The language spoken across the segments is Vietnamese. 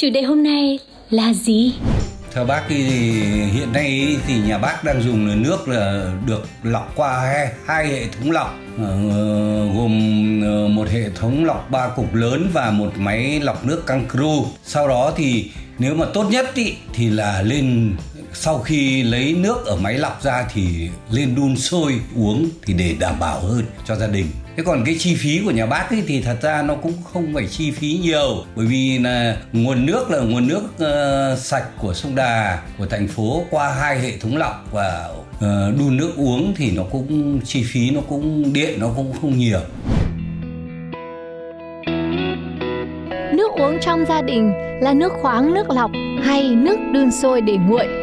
Chủ đề hôm nay là gì? Theo bác thì hiện nay thì nhà bác đang dùng là nước là được lọc qua hai, hai hệ thống lọc. Ờ, gồm ờ, một hệ thống lọc ba cục lớn và một máy lọc nước căng cru. Sau đó thì nếu mà tốt nhất ý, thì là lên sau khi lấy nước ở máy lọc ra thì lên đun sôi uống thì để đảm bảo hơn cho gia đình thế còn cái chi phí của nhà bác ấy thì thật ra nó cũng không phải chi phí nhiều bởi vì là nguồn nước là nguồn nước uh, sạch của sông đà của thành phố qua hai hệ thống lọc và uh, đun nước uống thì nó cũng chi phí nó cũng điện nó cũng không nhiều Nước uống trong gia đình là nước khoáng, nước lọc hay nước đun sôi để nguội?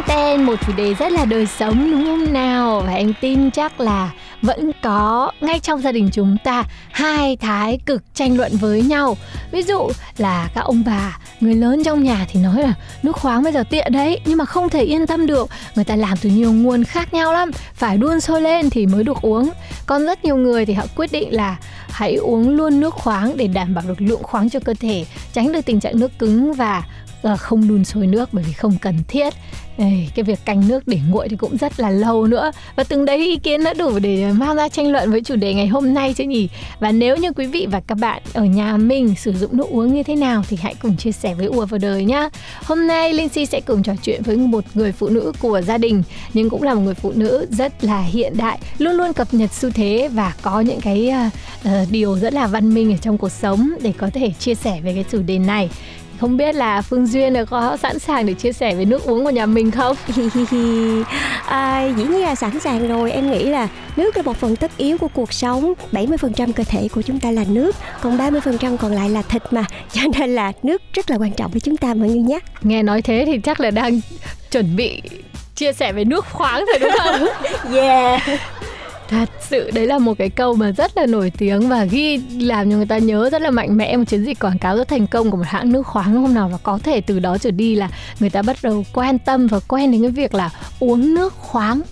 Mang tên một chủ đề rất là đời sống đúng không nào? Và em tin chắc là vẫn có ngay trong gia đình chúng ta hai thái cực tranh luận với nhau. Ví dụ là các ông bà, người lớn trong nhà thì nói là nước khoáng bây giờ tiện đấy, nhưng mà không thể yên tâm được. Người ta làm từ nhiều nguồn khác nhau lắm, phải đun sôi lên thì mới được uống. Còn rất nhiều người thì họ quyết định là hãy uống luôn nước khoáng để đảm bảo được lượng khoáng cho cơ thể, tránh được tình trạng nước cứng và ờ, không đun sôi nước bởi vì không cần thiết Ê, cái việc canh nước để nguội thì cũng rất là lâu nữa. Và từng đấy ý kiến đã đủ để mang ra tranh luận với chủ đề ngày hôm nay chứ nhỉ? Và nếu như quý vị và các bạn ở nhà mình sử dụng nước uống như thế nào thì hãy cùng chia sẻ với ùa vào đời nhá. Hôm nay Linh Si sẽ cùng trò chuyện với một người phụ nữ của gia đình nhưng cũng là một người phụ nữ rất là hiện đại luôn luôn cập nhật xu thế và có những cái uh, điều rất là văn minh ở trong cuộc sống để có thể chia sẻ về cái chủ đề này không biết là Phương Duyên có sẵn sàng để chia sẻ về nước uống của nhà mình không? à, dĩ nhiên là sẵn sàng rồi. Em nghĩ là nước là một phần tất yếu của cuộc sống. 70% cơ thể của chúng ta là nước còn 30% còn lại là thịt mà. Cho nên là nước rất là quan trọng với chúng ta mọi người nhé. Nghe nói thế thì chắc là đang chuẩn bị chia sẻ về nước khoáng rồi đúng không? yeah Thật sự, đấy là một cái câu mà rất là nổi tiếng và ghi làm cho người ta nhớ rất là mạnh mẽ. Một chiến dịch quảng cáo rất thành công của một hãng nước khoáng, hôm nào và có thể từ đó trở đi là người ta bắt đầu quan tâm và quen đến cái việc là uống nước khoáng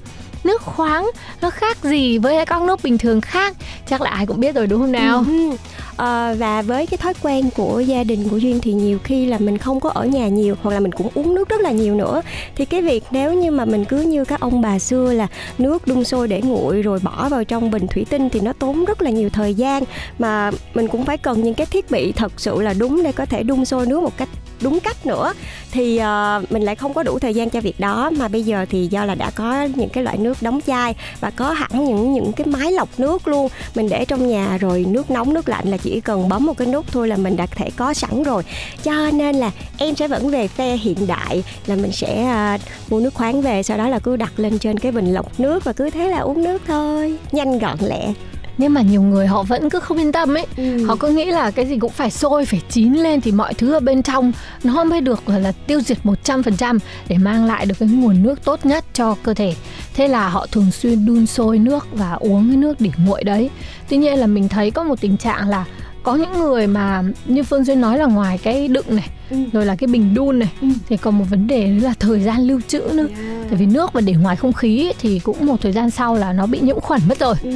nước khoáng nó khác gì với các nước bình thường khác? Chắc là ai cũng biết rồi đúng không nào? Ừ, ừ. Ờ, và với cái thói quen của gia đình của duyên thì nhiều khi là mình không có ở nhà nhiều hoặc là mình cũng uống nước rất là nhiều nữa. Thì cái việc nếu như mà mình cứ như các ông bà xưa là nước đun sôi để nguội rồi bỏ vào trong bình thủy tinh thì nó tốn rất là nhiều thời gian. Mà mình cũng phải cần những cái thiết bị thật sự là đúng để có thể đun sôi nước một cách đúng cách nữa thì uh, mình lại không có đủ thời gian cho việc đó. Mà bây giờ thì do là đã có những cái loại nước đóng chai và có hẳn những những cái máy lọc nước luôn. Mình để trong nhà rồi nước nóng nước lạnh là chỉ cần bấm một cái nút thôi là mình đã thể có sẵn rồi. Cho nên là em sẽ vẫn về phe hiện đại là mình sẽ uh, mua nước khoáng về sau đó là cứ đặt lên trên cái bình lọc nước và cứ thế là uống nước thôi nhanh gọn lẹ nhưng mà nhiều người họ vẫn cứ không yên tâm ấy Ừ. họ cứ nghĩ là cái gì cũng phải sôi phải chín lên thì mọi thứ ở bên trong nó mới được gọi là tiêu diệt 100% để mang lại được cái nguồn nước tốt nhất cho cơ thể thế là họ thường xuyên đun sôi nước và uống cái nước để nguội đấy tuy nhiên là mình thấy có một tình trạng là có những người mà như Phương Duyên nói là ngoài cái đựng này Ừ. rồi là cái bình đun này Ừ. thì còn một vấn đề nữa là thời gian lưu trữ nữa tại vì nước mà để ngoài không khí ấy, thì cũng một thời gian sau là nó bị nhiễm khuẩn mất rồi Ừ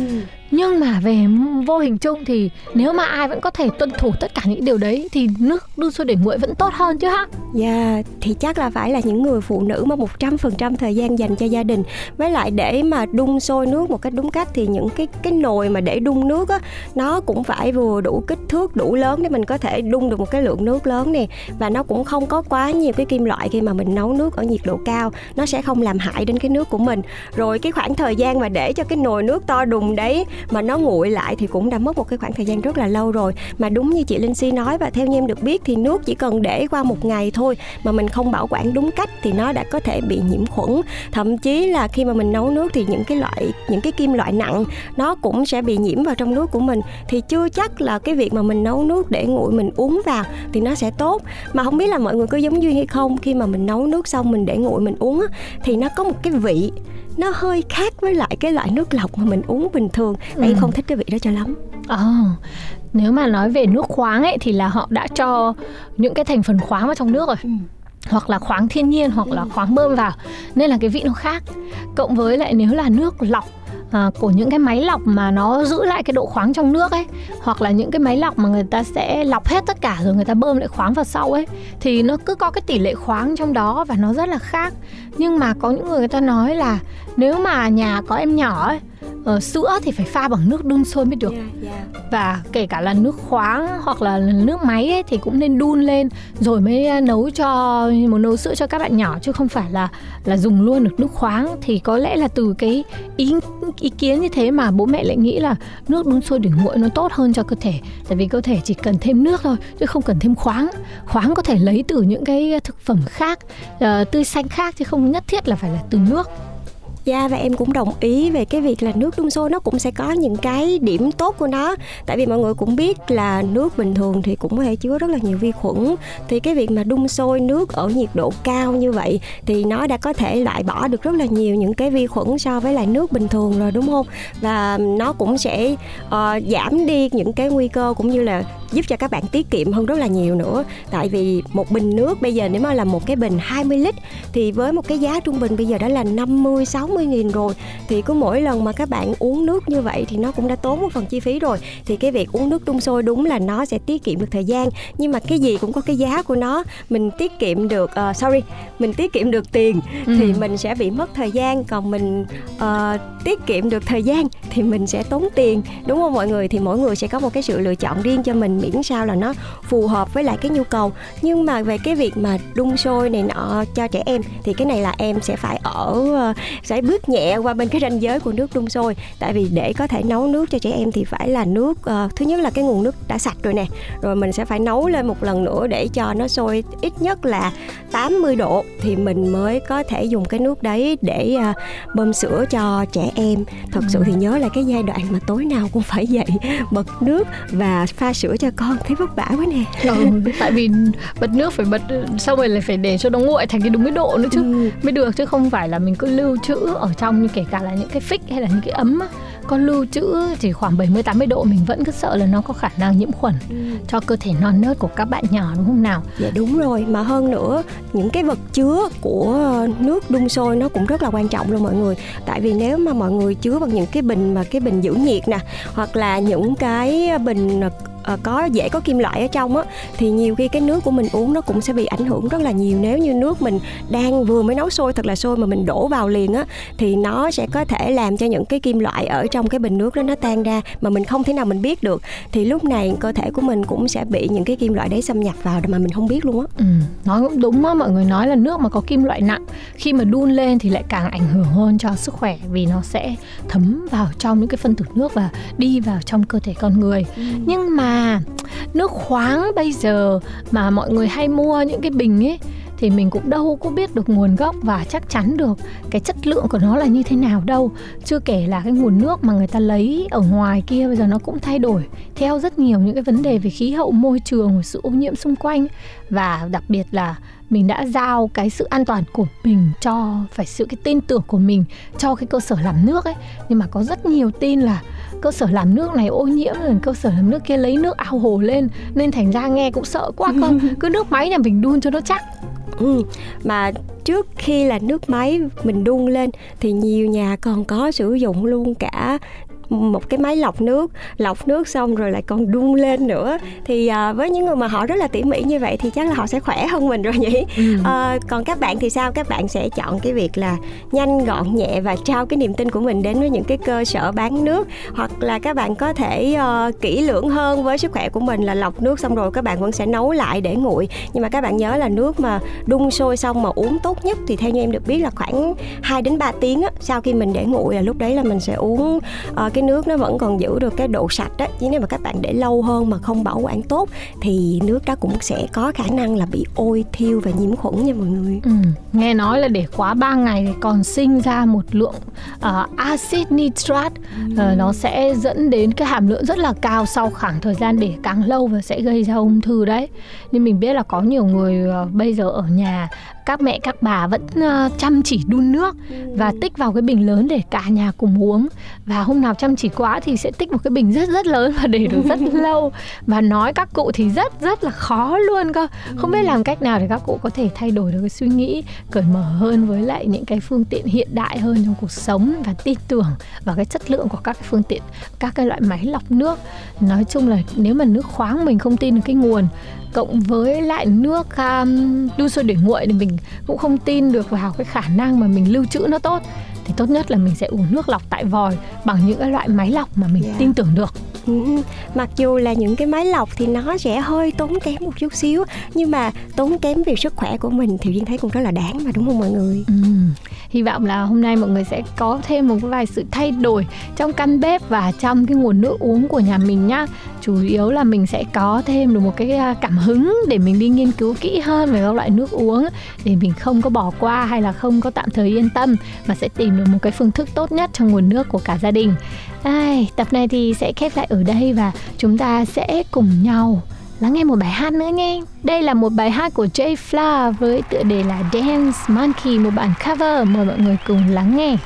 nhưng mà về vô hình chung thì nếu mà ai vẫn có thể tuân thủ tất cả những điều đấy thì nước đun sôi để nguội vẫn tốt hơn chứ ha Dạ, thì chắc là phải là những người phụ nữ mà 100% thời gian dành cho gia đình. Với lại để mà đun sôi nước một cách đúng cách thì những cái cái nồi mà để đun nước á Nó cũng phải vừa đủ kích thước, đủ lớn để mình có thể đun được một cái lượng nước lớn nè. Và nó cũng không có quá nhiều cái kim loại khi mà mình nấu nước ở nhiệt độ cao. Nó sẽ không làm hại đến cái nước của mình. Rồi cái khoảng thời gian mà để cho cái nồi nước to đùng đấy mà nó nguội lại thì cũng đã mất một cái khoảng thời gian rất là lâu rồi. Mà đúng như chị Linh Si nói và theo như em được biết thì nước chỉ cần để qua một ngày thôi mà mình không bảo quản đúng cách thì nó đã có thể bị nhiễm khuẩn. Thậm chí là khi mà mình nấu nước thì những cái loại, những cái kim loại nặng nó cũng sẽ bị nhiễm vào trong nước của mình. Thì chưa chắc là cái việc mà mình nấu nước để nguội mình uống vào thì nó sẽ tốt. Mà không biết là mọi người có giống duyên hay không, khi mà mình nấu nước xong mình để nguội mình uống thì nó có một cái vị nó hơi khác với lại cái loại nước lọc mà mình uống bình thường và em Ừ. không thích cái vị đó cho lắm Ồ, nếu mà nói về nước khoáng ấy thì là họ đã cho những cái thành phần khoáng vào trong nước rồi. Hoặc là khoáng thiên nhiên hoặc là khoáng bơm vào nên là cái vị nó khác. Cộng với lại nếu là nước lọc à, của những cái máy lọc mà nó giữ lại cái độ khoáng trong nước ấy hoặc là những cái máy lọc mà người ta sẽ lọc hết tất cả rồi người ta bơm lại khoáng vào sau ấy thì nó cứ có cái tỷ lệ khoáng trong đó và nó rất là khác. Nhưng mà có những người người ta nói là nếu mà nhà có em nhỏ ấy ờ, sữa thì phải pha bằng nước đun sôi mới được. Và kể cả là nước khoáng hoặc là nước máy ấy, thì cũng nên đun lên rồi mới à, nấu cho một nấu sữa cho các bạn nhỏ chứ không phải là là dùng luôn được nước khoáng. Thì có lẽ là từ cái ý ý kiến như thế mà bố mẹ lại nghĩ là nước đun sôi để nguội nó tốt hơn cho cơ thể. Tại vì cơ thể chỉ cần thêm nước thôi chứ không cần thêm khoáng. Khoáng có thể lấy từ những cái thực phẩm khác ờ, tươi xanh khác chứ không nhất thiết là phải là từ nước Dạ và em cũng đồng ý về cái việc là nước đun sôi nó cũng sẽ có những cái điểm tốt của nó. Tại vì mọi người cũng biết là nước bình thường thì cũng có thể chứa rất là nhiều vi khuẩn. Thì cái việc mà đun sôi nước ở nhiệt độ cao như vậy Thì nó đã có thể loại bỏ được rất là nhiều những cái vi khuẩn so với lại nước bình thường rồi đúng không? Và nó cũng sẽ uh, giảm đi những cái nguy cơ cũng như là giúp cho các bạn tiết kiệm hơn rất là nhiều nữa. Tại vì một bình nước bây giờ nếu mà là một cái bình 20 lít Thì với một cái giá trung bình bây giờ đó là 50 60 nghìn rồi. Thì cứ mỗi lần mà các bạn uống nước như vậy thì nó cũng đã tốn một phần chi phí rồi. Thì cái việc uống nước đun sôi đúng là nó sẽ tiết kiệm được thời gian. Nhưng mà cái gì cũng có cái giá của nó. Mình tiết kiệm được, ờ, sorry, mình tiết kiệm được tiền Thì mình sẽ bị mất thời gian. Còn mình ờ, tiết kiệm được thời gian thì mình sẽ tốn tiền. Đúng không mọi người? Thì mỗi người sẽ có một cái sự lựa chọn riêng cho mình Miễn sao là nó phù hợp với lại cái nhu cầu. Nhưng mà về cái việc mà đun sôi này nọ cho trẻ em Thì cái này là em sẽ phải ở ờ, bước nhẹ qua bên cái ranh giới của nước đun sôi. Tại vì để có thể nấu nước cho trẻ em thì phải là nước ờ, thứ nhất là cái nguồn nước đã sạch rồi nè. Rồi mình sẽ phải nấu lên một lần nữa để cho nó sôi ít nhất là 80 độ thì mình mới có thể dùng cái nước đấy để ờ, bơm sữa cho trẻ em. Thật sự thì nhớ là cái giai đoạn mà tối nào cũng phải dậy bật nước và pha sữa cho con thấy vất vả quá nè. Ừ, tại vì bật nước phải bật xong rồi lại phải để cho nó nguội thành cái đúng cái độ nữa chứ. Ừ. mới được chứ không phải là mình cứ lưu trữ ở trong như kể cả là những cái phích hay là những cái ấm á con lưu trữ chỉ khoảng 70 80 độ mình vẫn cứ sợ là nó có khả năng nhiễm khuẩn cho cơ thể non nớt của các bạn nhỏ đúng không nào? Dạ đúng rồi, mà hơn nữa những cái vật chứa của nước đun sôi nó cũng rất là quan trọng luôn mọi người. Tại vì nếu mà mọi người chứa bằng những cái bình mà cái bình giữ nhiệt nè, hoặc là những cái bình ờ, có dễ có kim loại ở trong á thì nhiều khi cái nước của mình uống nó cũng sẽ bị ảnh hưởng rất là nhiều. Nếu như nước mình đang vừa mới nấu sôi thật là sôi mà mình đổ vào liền á thì nó sẽ có thể làm cho những cái kim loại ở trong cái bình nước đó nó tan ra mà mình không thể nào mình biết được. Thì lúc này cơ thể của mình cũng sẽ bị những cái kim loại đấy xâm nhập vào mà mình không biết luôn á. Ừ, nói cũng đúng á, mọi người nói là nước mà có kim loại nặng khi mà đun lên thì lại càng ảnh hưởng hơn cho sức khỏe vì nó sẽ thấm vào trong những cái phân tử nước và đi vào trong cơ thể con người. Nhưng mà nước khoáng bây giờ mà mọi người hay mua những cái bình ấy, thì mình cũng đâu có biết được nguồn gốc và chắc chắn được cái chất lượng của nó là như thế nào đâu. Chưa kể là cái nguồn nước mà người ta lấy ở ngoài kia bây giờ nó cũng thay đổi theo rất nhiều những cái vấn đề về khí hậu, môi trường, sự ô nhiễm xung quanh. Và đặc biệt là mình đã giao cái sự an toàn của mình cho, phải sự cái tin tưởng của mình cho cái cơ sở làm nước ấy. Nhưng mà có rất nhiều tin là cơ sở làm nước này ô nhiễm rồi cơ sở làm nước kia lấy nước ao hồ lên nên thành ra nghe cũng sợ quá cơ. Cứ nước máy nhà mình đun cho nó chắc. Ừ, mà trước khi là nước máy mình đun lên thì nhiều nhà còn có sử dụng luôn cả một cái máy lọc nước lọc nước xong rồi lại còn đun lên nữa. Thì à, với những người mà họ rất là tỉ mỉ như vậy thì chắc là họ sẽ khỏe hơn mình rồi nhỉ? À, còn các bạn thì sao? Các bạn sẽ chọn cái việc là nhanh gọn nhẹ và trao cái niềm tin của mình đến với những cái cơ sở bán nước. Hoặc là các bạn có thể uh, kỹ lưỡng hơn với sức khỏe của mình là lọc nước xong rồi các bạn vẫn sẽ nấu lại để nguội. Nhưng mà các bạn nhớ là nước mà đun sôi xong mà uống tốt nhất thì theo như em được biết là khoảng 2 đến 3 tiếng á, sau khi mình để nguội là lúc đấy là mình sẽ uống uh, cái cái nước nó vẫn còn giữ được cái độ sạch đó chứ nếu mà các bạn để lâu hơn mà không bảo quản tốt thì nước đó cũng sẽ có khả năng là bị ôi thiêu và nhiễm khuẩn nha mọi người. Ừ. nghe nói là để quá 3 ngày thì còn sinh ra một lượng uh, axit nitrat. Uh, nó sẽ dẫn đến cái hàm lượng rất là cao sau khoảng thời gian để càng lâu và sẽ gây ra ung thư đấy. Nhưng mình biết là có nhiều người uh, bây giờ ở nhà các mẹ các bà vẫn uh, chăm chỉ đun nước và tích vào cái bình lớn để cả nhà cùng uống. Và hôm nào chăm chỉ quá thì sẽ tích một cái bình rất rất lớn và để được rất lâu. Và nói các cụ thì rất rất là khó luôn cơ. Không biết làm cách nào để các cụ có thể thay đổi được cái suy nghĩ cởi mở hơn với lại những cái phương tiện hiện đại hơn trong cuộc sống và tin tưởng vào cái chất lượng của các cái phương tiện các cái loại máy lọc nước. Nói chung là nếu mà nước khoáng mình không tin được cái nguồn cộng với lại nước um, đun sôi để nguội thì mình cũng không tin được vào cái khả năng mà mình lưu trữ nó tốt thì tốt nhất là mình sẽ uống nước lọc tại vòi bằng những cái loại máy lọc mà mình yeah. tin tưởng được Ừ, mặc dù là những cái máy lọc thì nó sẽ hơi tốn kém một chút xíu nhưng mà tốn kém vì sức khỏe của mình thì duyên thấy cũng rất là đáng mà đúng không mọi người ừ hy vọng là hôm nay mọi người sẽ có thêm một vài sự thay đổi trong căn bếp và trong cái nguồn nước uống của nhà mình nhá. Chủ yếu là mình sẽ có thêm được một cái cảm hứng để mình đi nghiên cứu kỹ hơn về các loại nước uống để mình không có bỏ qua hay là không có tạm thời yên tâm mà sẽ tìm được một cái phương thức tốt nhất cho nguồn nước của cả gia đình. Ai, tập này thì sẽ khép lại ở đây và chúng ta sẽ cùng nhau lắng nghe một bài hát nữa nhé. Đây là một bài hát của Jay Fla với tựa đề là Dance Monkey, một bản cover. Mời mọi người cùng lắng nghe.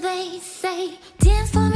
They say, dance for me,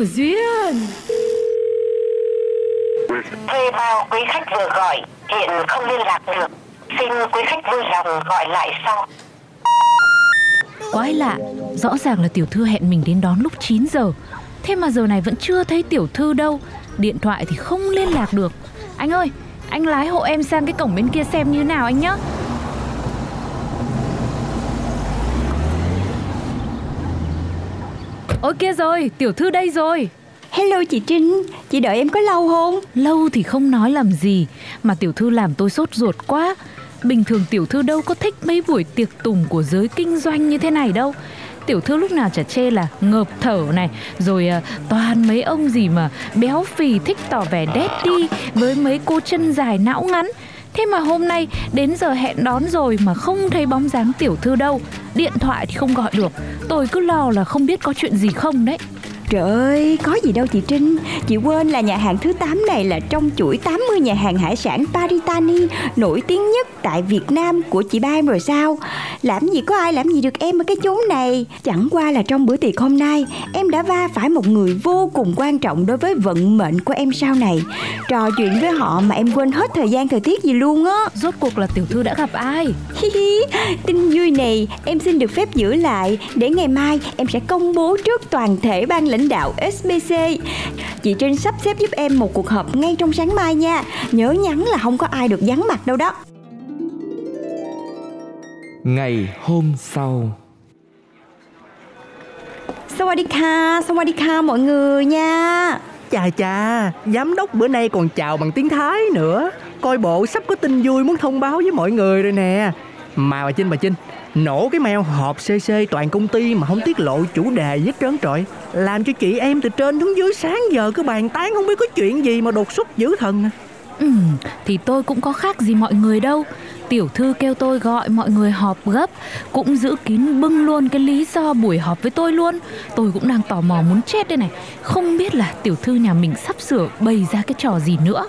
của Duyên. Thuê bao quý khách vừa gọi hiện không liên lạc được. Xin quý khách vui lòng gọi lại sau. Quái lạ, rõ ràng là tiểu thư hẹn mình đến đón lúc 9 giờ. Thế mà giờ này vẫn chưa thấy tiểu thư đâu. Điện thoại thì không liên lạc được. Anh ơi, anh lái hộ em sang cái cổng bên kia xem như nào anh nhé Ôi kia rồi, tiểu thư đây rồi. Hello chị Trinh Chị đợi em có lâu không? Lâu thì không nói làm gì Mà tiểu thư làm tôi sốt ruột quá. Bình thường tiểu thư đâu có thích mấy buổi tiệc tùng của giới kinh doanh như thế này đâu. Tiểu thư lúc nào chả chê là ngợp thở này Rồi à, toàn mấy ông gì mà béo phì thích tỏ vẻ đét đi Với mấy cô chân dài não ngắn Thế mà hôm nay đến giờ hẹn đón rồi mà không thấy bóng dáng tiểu thư đâu. Điện thoại thì không gọi được. Tôi cứ lo là không biết có chuyện gì không đấy. Trời ơi, có gì đâu chị Trinh. Chị quên là nhà hàng thứ 8 này là trong chuỗi 80 nhà hàng hải sản Paritani Nổi tiếng nhất tại Việt Nam của chị ba em rồi sao? Làm gì có ai làm gì được em ở cái chốn này. Chẳng qua là trong bữa tiệc hôm nay Em đã va phải một người vô cùng quan trọng đối với vận mệnh của em sau này. Trò chuyện với họ mà em quên hết thời gian thời tiết gì luôn á. Rốt cuộc là tiểu thư đã gặp ai? Hi hi, tin vui này em xin được phép giữ lại. Để ngày mai em sẽ công bố trước toàn thể ban lãnh đạo SBC. Chị Trinh sắp xếp giúp em một cuộc họp ngay trong sáng mai nha. Nhớ nhắn là không có ai được vắng mặt đâu đó. Ngày hôm sau Sawadika, Sawadika mọi người nha. Chà chà, giám đốc bữa nay còn chào bằng tiếng Thái nữa Coi bộ sắp có tin vui muốn thông báo với mọi người rồi nè Mà bà Trinh bà Trinh Nổ cái mail họp CC toàn công ty mà không tiết lộ chủ đề gì hết trơn trọi Làm cho chị em từ trên xuống dưới sáng giờ cứ bàn tán không biết có chuyện gì mà đột xuất dữ thần à. Ừ, thì tôi cũng có khác gì mọi người đâu. Tiểu thư kêu tôi gọi mọi người họp gấp Cũng giữ kín bưng luôn cái lý do buổi họp với tôi luôn. Tôi cũng đang tò mò muốn chết đây này. Không biết là tiểu thư nhà mình sắp sửa bày ra cái trò gì nữa.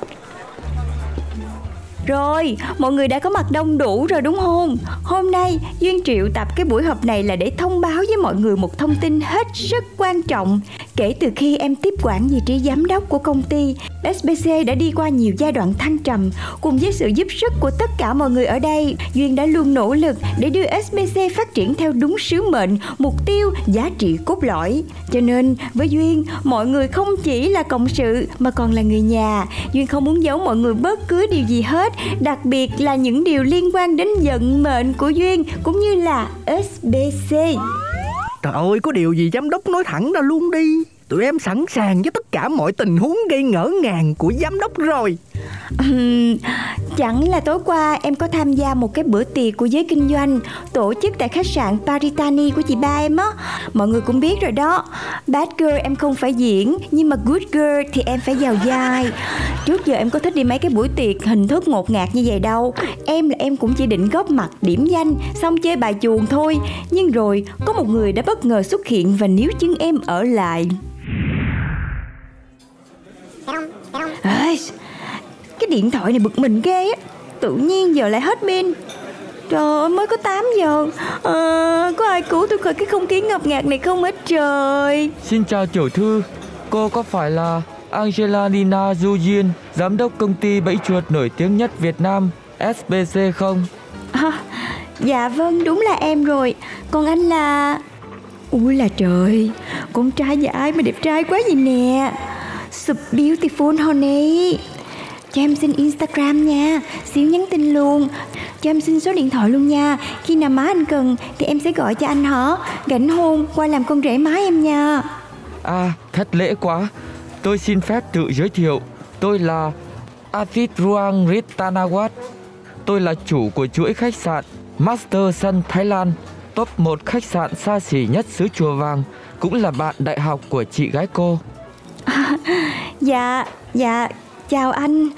Rồi, mọi người đã có mặt đông đủ rồi đúng không? Hôm nay Duyên triệu tập cái buổi họp này là để thông báo với mọi người một thông tin hết sức quan trọng. Kể từ khi em tiếp quản vị trí giám đốc của công ty, SBC đã đi qua nhiều giai đoạn thăng trầm. Cùng với sự giúp sức của tất cả mọi người ở đây, Duyên đã luôn nỗ lực để đưa SBC phát triển theo đúng sứ mệnh, mục tiêu, giá trị cốt lõi. Cho nên với Duyên, mọi người không chỉ là cộng sự mà còn là người nhà. Duyên không muốn giấu mọi người bất cứ điều gì hết hết Đặc biệt là những điều liên quan đến vận mệnh của Duyên Cũng như là SBC Trời ơi, có điều gì giám đốc nói thẳng ra luôn đi. Tụi em sẵn sàng với tất cả mọi tình huống gây ngỡ ngàng của giám đốc rồi. Chẳng là tối qua em có tham gia một cái bữa tiệc của giới kinh doanh Tổ chức tại khách sạn Paritani của chị ba em á. Mọi người cũng biết rồi đó. Bad girl em không phải diễn Nhưng mà good girl thì em phải vào vai. Trước giờ em có thích đi mấy cái buổi tiệc hình thức ngột ngạt như vậy đâu. Em là em cũng chỉ định góp mặt điểm danh Xong chơi bài chuồng thôi. Nhưng rồi có một người đã bất ngờ xuất hiện Và níu chân em ở lại. Ê, điện thoại này bực mình ghê á. Tự nhiên giờ lại hết pin. Trời ơi mới có 8 giờ. À, Có ai cứu tôi khỏi cái không khí ngập ngạt này không hết trời? Xin chào tiểu thư, cô có phải là Angela Nina Du Duyên, giám đốc công ty bẫy chuột nổi tiếng nhất Việt Nam, SBC không? à, Dạ vâng đúng là em rồi. Còn anh là? Ui là trời Con trai và ai mà đẹp trai quá vậy nè. So beautiful honey Cho em xin Instagram nha Xíu nhắn tin luôn Cho em xin số điện thoại luôn nha Khi nào má anh cần Thì em sẽ gọi cho anh hả Gảnh hôn qua làm con rể má em nha À, thất lễ quá. Tôi xin phép tự giới thiệu. Tôi là Atit Ruang Ritanawat. Tôi là chủ của chuỗi khách sạn Master Sun Thái Lan, top 1 khách sạn xa xỉ nhất xứ Chùa Vàng, cũng là bạn đại học của chị gái cô. Dạ Dạ Chào anh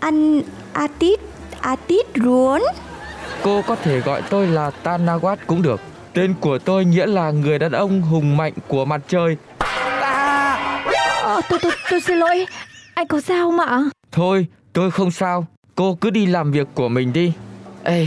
Anh Atit Atit Ruốn Cô có thể gọi tôi là Tanawat cũng được. Tên của tôi nghĩa là người đàn ông hùng mạnh của mặt trời. Ờ, tôi, tôi, tôi xin lỗi Anh có sao không ạ Thôi, tôi không sao. Cô cứ đi làm việc của mình đi. Ê,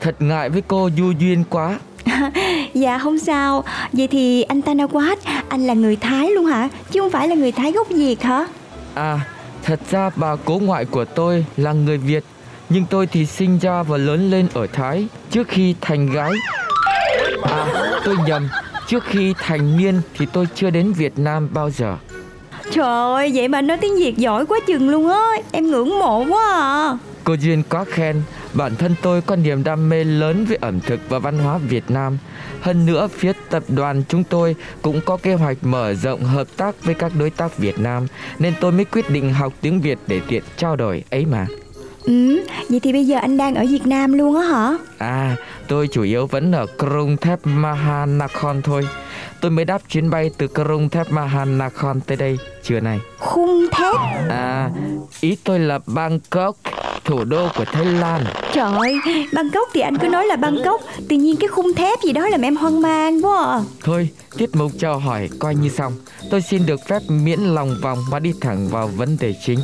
thật ngại với cô du duyên quá. Dạ không sao Vậy thì anh Tanawat Anh là người Thái luôn hả Chứ không phải là người Thái gốc Việt hả À, thật ra bà cố ngoại của tôi là người Việt, nhưng tôi thì sinh ra và lớn lên ở Thái trước khi thành gái. À, tôi nhầm, trước khi thành niên thì tôi chưa đến Việt Nam bao giờ. Trời ơi vậy mà nói tiếng Việt giỏi quá chừng luôn á Em ngưỡng mộ quá à Cô Duyên quá khen, bản thân tôi có niềm đam mê lớn với ẩm thực và văn hóa Việt Nam. Hơn nữa, phía tập đoàn chúng tôi cũng có kế hoạch mở rộng hợp tác với các đối tác Việt Nam, nên tôi mới quyết định học tiếng Việt để tiện trao đổi ấy mà. Ừ Vậy thì bây giờ anh đang ở Việt Nam luôn á hả À, tôi chủ yếu vẫn ở Krung Thep Mahanakhon thôi. Tôi mới đáp chuyến bay từ Krung Thep Mahanakhon tới đây trưa nay. Khung thép À, ý tôi là Bangkok, thủ đô của Thái Lan. Trời ơi Bangkok thì anh cứ nói là Bangkok Tự nhiên cái khung thép gì đó làm em hoang mang quá à. Thôi, tiết mục chào hỏi coi như xong. Tôi xin được phép miễn lòng vòng và đi thẳng vào vấn đề chính.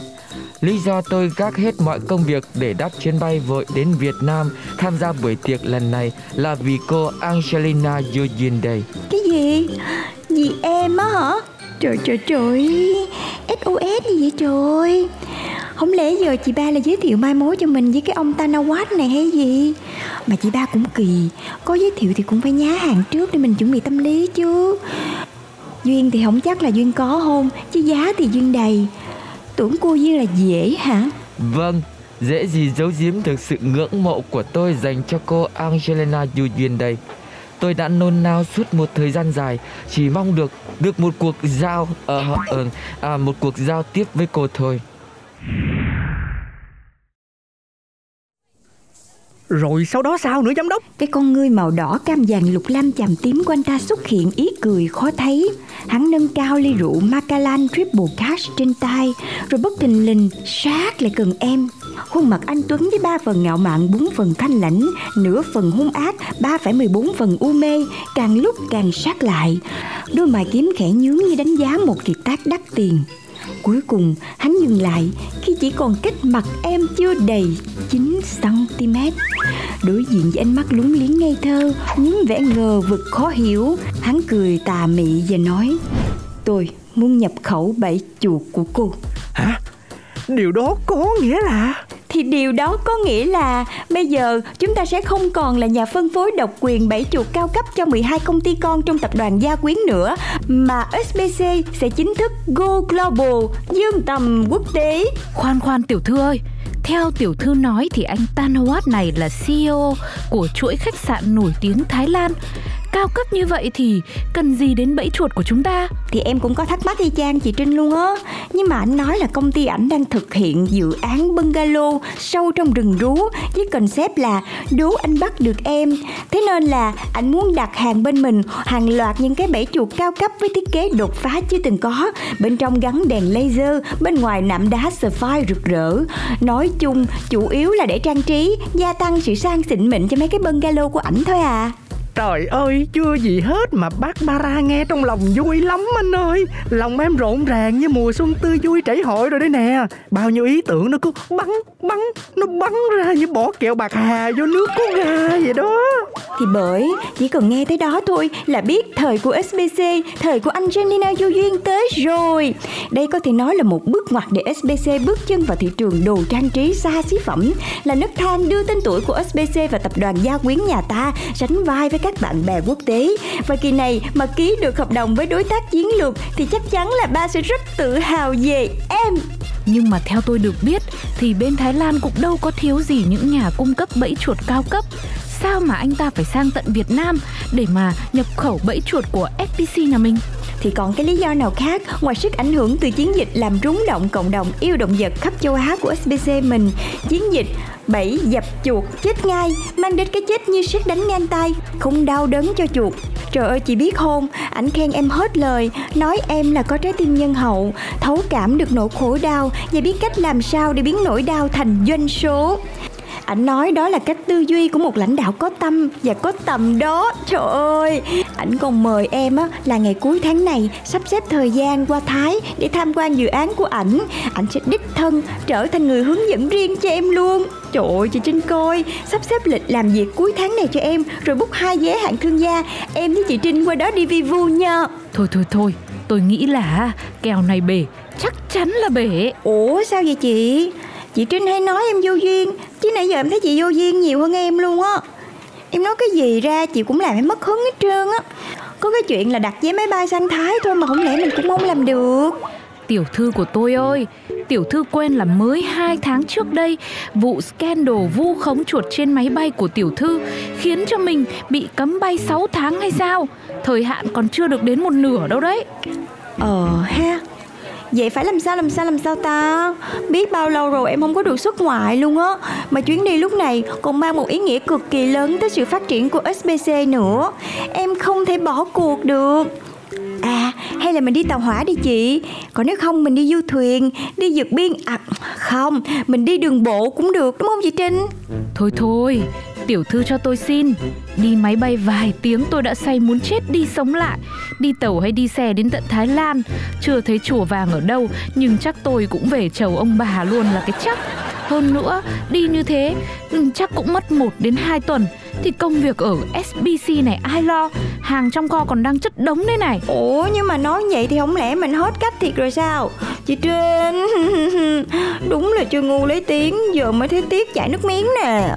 Lý do tôi gác hết mọi công việc để đáp chuyến bay vội đến Việt Nam tham gia buổi tiệc lần này là vì cô Angelina Jolie đây. Cái gì? Vì em á hả? Trời trời trời. SOS gì vậy trời? Không lẽ giờ chị ba là giới thiệu mai mối cho mình với cái ông Tanawat này hay gì? Mà chị ba cũng kỳ. Có giới thiệu thì cũng phải nhá hàng trước để mình chuẩn bị tâm lý chứ. Duyên thì không chắc là Duyên có hôn Chứ giá thì Duyên đầy. Tưởng cô Duyên là dễ hả Vâng, dễ gì giấu giếm được sự ngưỡng mộ của tôi dành cho cô Angelina Du Duyên đây. Tôi đã nôn nao suốt một thời gian dài, chỉ mong được được một cuộc giao uh, uh, uh, à, một cuộc giao tiếp với cô thôi. Rồi sau đó sao nữa, giám đốc? Cái con ngươi màu đỏ cam vàng lục lam chàm tím của anh ta xuất hiện, ý cười, khó thấy. Hắn nâng cao ly rượu Macallan Triple Cash trên tay, Rồi bất thình lình, sát lại gần em. Khuôn mặt anh Tuấn với ba phần ngạo mạn, bốn phần thanh lãnh, Nửa phần hung ác, ba phẩy mười bốn phần u mê, Càng lúc càng sát lại. Đôi mày kiếm khẽ nhướng như đánh giá một kiệt tác đắt tiền. Cuối cùng, hắn dừng lại khi chỉ còn cách mặt em chưa đầy 9cm Đối diện với ánh mắt lúng liếng ngây thơ Những vẻ ngờ vực khó hiểu, Hắn cười tà mị và nói, Tôi muốn nhập khẩu bảy chuột của cô. Hả? Điều đó có nghĩa là thì điều đó có nghĩa là bây giờ chúng ta sẽ không còn là nhà phân phối độc quyền bảy chuột cao cấp cho 12 công ty con trong tập đoàn Gia Quyến nữa, mà SBC sẽ chính thức go global, dương tầm quốc tế. Khoan khoan tiểu thư ơi, Theo tiểu thư nói thì anh Tanawat này là CEO của chuỗi khách sạn nổi tiếng Thái Lan cao cấp như vậy thì cần gì đến bẫy chuột của chúng ta? Thì em cũng có thắc mắc y chang chị Trinh luôn á. Nhưng mà anh nói là công ty ảnh đang thực hiện dự án bungalow sâu trong rừng rú với concept là đố anh bắt được em. Thế nên là anh muốn đặt hàng bên mình, hàng loạt những cái bẫy chuột cao cấp với thiết kế đột phá chưa từng có. Bên trong gắn đèn laser, bên ngoài nạm đá sapphire rực rỡ. Nói chung, chủ yếu là để trang trí, gia tăng sự sang xịn mịn cho mấy cái bungalow của ảnh thôi à. Trời ơi, chưa gì hết mà bác Bara nghe trong lòng vui lắm anh ơi. Lòng em rộn ràng như mùa xuân tươi vui trảy hội rồi đấy nè. Bao nhiêu ý tưởng nó cứ bắn, bắn, nó bắn ra như bỏ kẹo bạc hà vô nước có gà vậy đó. Thì bởi, chỉ cần nghe tới đó thôi là biết thời của SBC, thời của Angelina Du Duyên tới rồi. Đây có thể nói là một bước ngoặt để SBC bước chân vào thị trường đồ trang trí xa xí phẩm Là nước thang đưa tên tuổi của SBC và tập đoàn gia quyến nhà ta sánh vai với các bạn bè quốc tế. Và kỳ này mà ký được hợp đồng với đối tác chiến lược thì chắc chắn là ba sẽ rất tự hào về em. Nhưng mà theo tôi được biết thì bên Thái Lan cũng đâu có thiếu gì những nhà cung cấp bẫy chuột cao cấp. Sao mà anh ta phải sang tận Việt Nam để mà nhập khẩu bẫy chuột của FPC nhà mình? Thì còn cái lý do nào khác? Ngoài sức ảnh hưởng từ chiến dịch làm rúng động cộng đồng yêu động vật khắp châu Á của SBC mình chiến dịch bẫy dập chuột, chết ngay. Mang đến cái chết như sét đánh ngang tay, không đau đớn cho chuột. Trời ơi, chị biết không? Ảnh khen em hết lời. Nói em là có trái tim nhân hậu, thấu cảm được nỗi khổ đau. Và biết cách làm sao để biến nỗi đau thành doanh số ảnh nói đó là cách tư duy của một lãnh đạo có tâm và có tầm đó. Trời ơi! Ảnh còn mời em á là ngày cuối tháng này sắp xếp thời gian qua thái để tham quan dự án của ảnh. Ảnh sẽ đích thân trở thành người hướng dẫn riêng cho em luôn. Trời ơi chị Trinh coi Sắp xếp lịch làm việc cuối tháng này cho em Rồi bút hai vé hạng thương gia. Em với chị Trinh qua đó đi vi vu nha. Thôi thôi thôi Tôi nghĩ là kèo này bể Chắc chắn là bể. Ủa sao vậy chị Chị Trinh hay nói em vô duyên Chứ nãy giờ em thấy chị vô duyên nhiều hơn em luôn á. Em nói cái gì ra chị cũng làm em mất hứng hết trơn á. Có cái chuyện là đặt vé máy bay sang Thái thôi mà không lẽ mình cũng không làm được. Tiểu thư của tôi ơi Tiểu thư quên là mới 2 tháng trước đây Vụ scandal vu khống chuột trên máy bay của tiểu thư Khiến cho mình bị cấm bay 6 tháng hay sao? Thời hạn còn chưa được đến một nửa đâu đấy. Ờ ha Vậy phải làm sao làm sao làm sao ta? Biết bao lâu rồi em không có được xuất ngoại luôn á. Mà chuyến đi lúc này còn mang một ý nghĩa cực kỳ lớn tới sự phát triển của SBC nữa. Em không thể bỏ cuộc được. À hay là mình đi tàu hỏa đi chị. Còn nếu không, mình đi du thuyền, Đi vượt biên À không, Mình đi đường bộ cũng được, đúng không chị Trinh? Thôi thôi Tiểu thư cho tôi xin. Đi máy bay vài tiếng tôi đã say muốn chết đi sống lại. Đi tàu hay đi xe đến tận Thái Lan Chưa thấy chùa vàng ở đâu Nhưng chắc tôi cũng về chầu ông bà luôn là cái chắc. Hơn nữa, đi như thế ừ, chắc cũng mất 1 đến 2 tuần. Thì công việc ở SBC này ai lo? Hàng trong kho còn đang chất đống đây này. Ủa nhưng mà nói vậy thì không lẽ mình hết cách thiệt rồi sao? Chị Trinh Đúng là chưa ngu lấy tiếng Giờ mới thấy tiếc chảy nước miếng nè.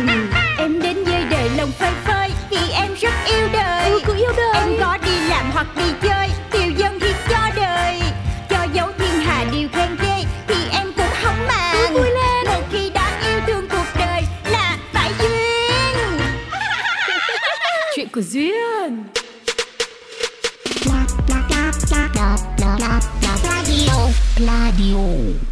Ừ. Em có đi làm hoặc đi chơi Tiêu dân hiến cho đời Cho dấu thiên hà điều khen ghê Thì em cũng không màng Ừ, vui lên. Một khi đã yêu thương cuộc đời Là phải duyên Chuyện của Duyên Radio. Radio.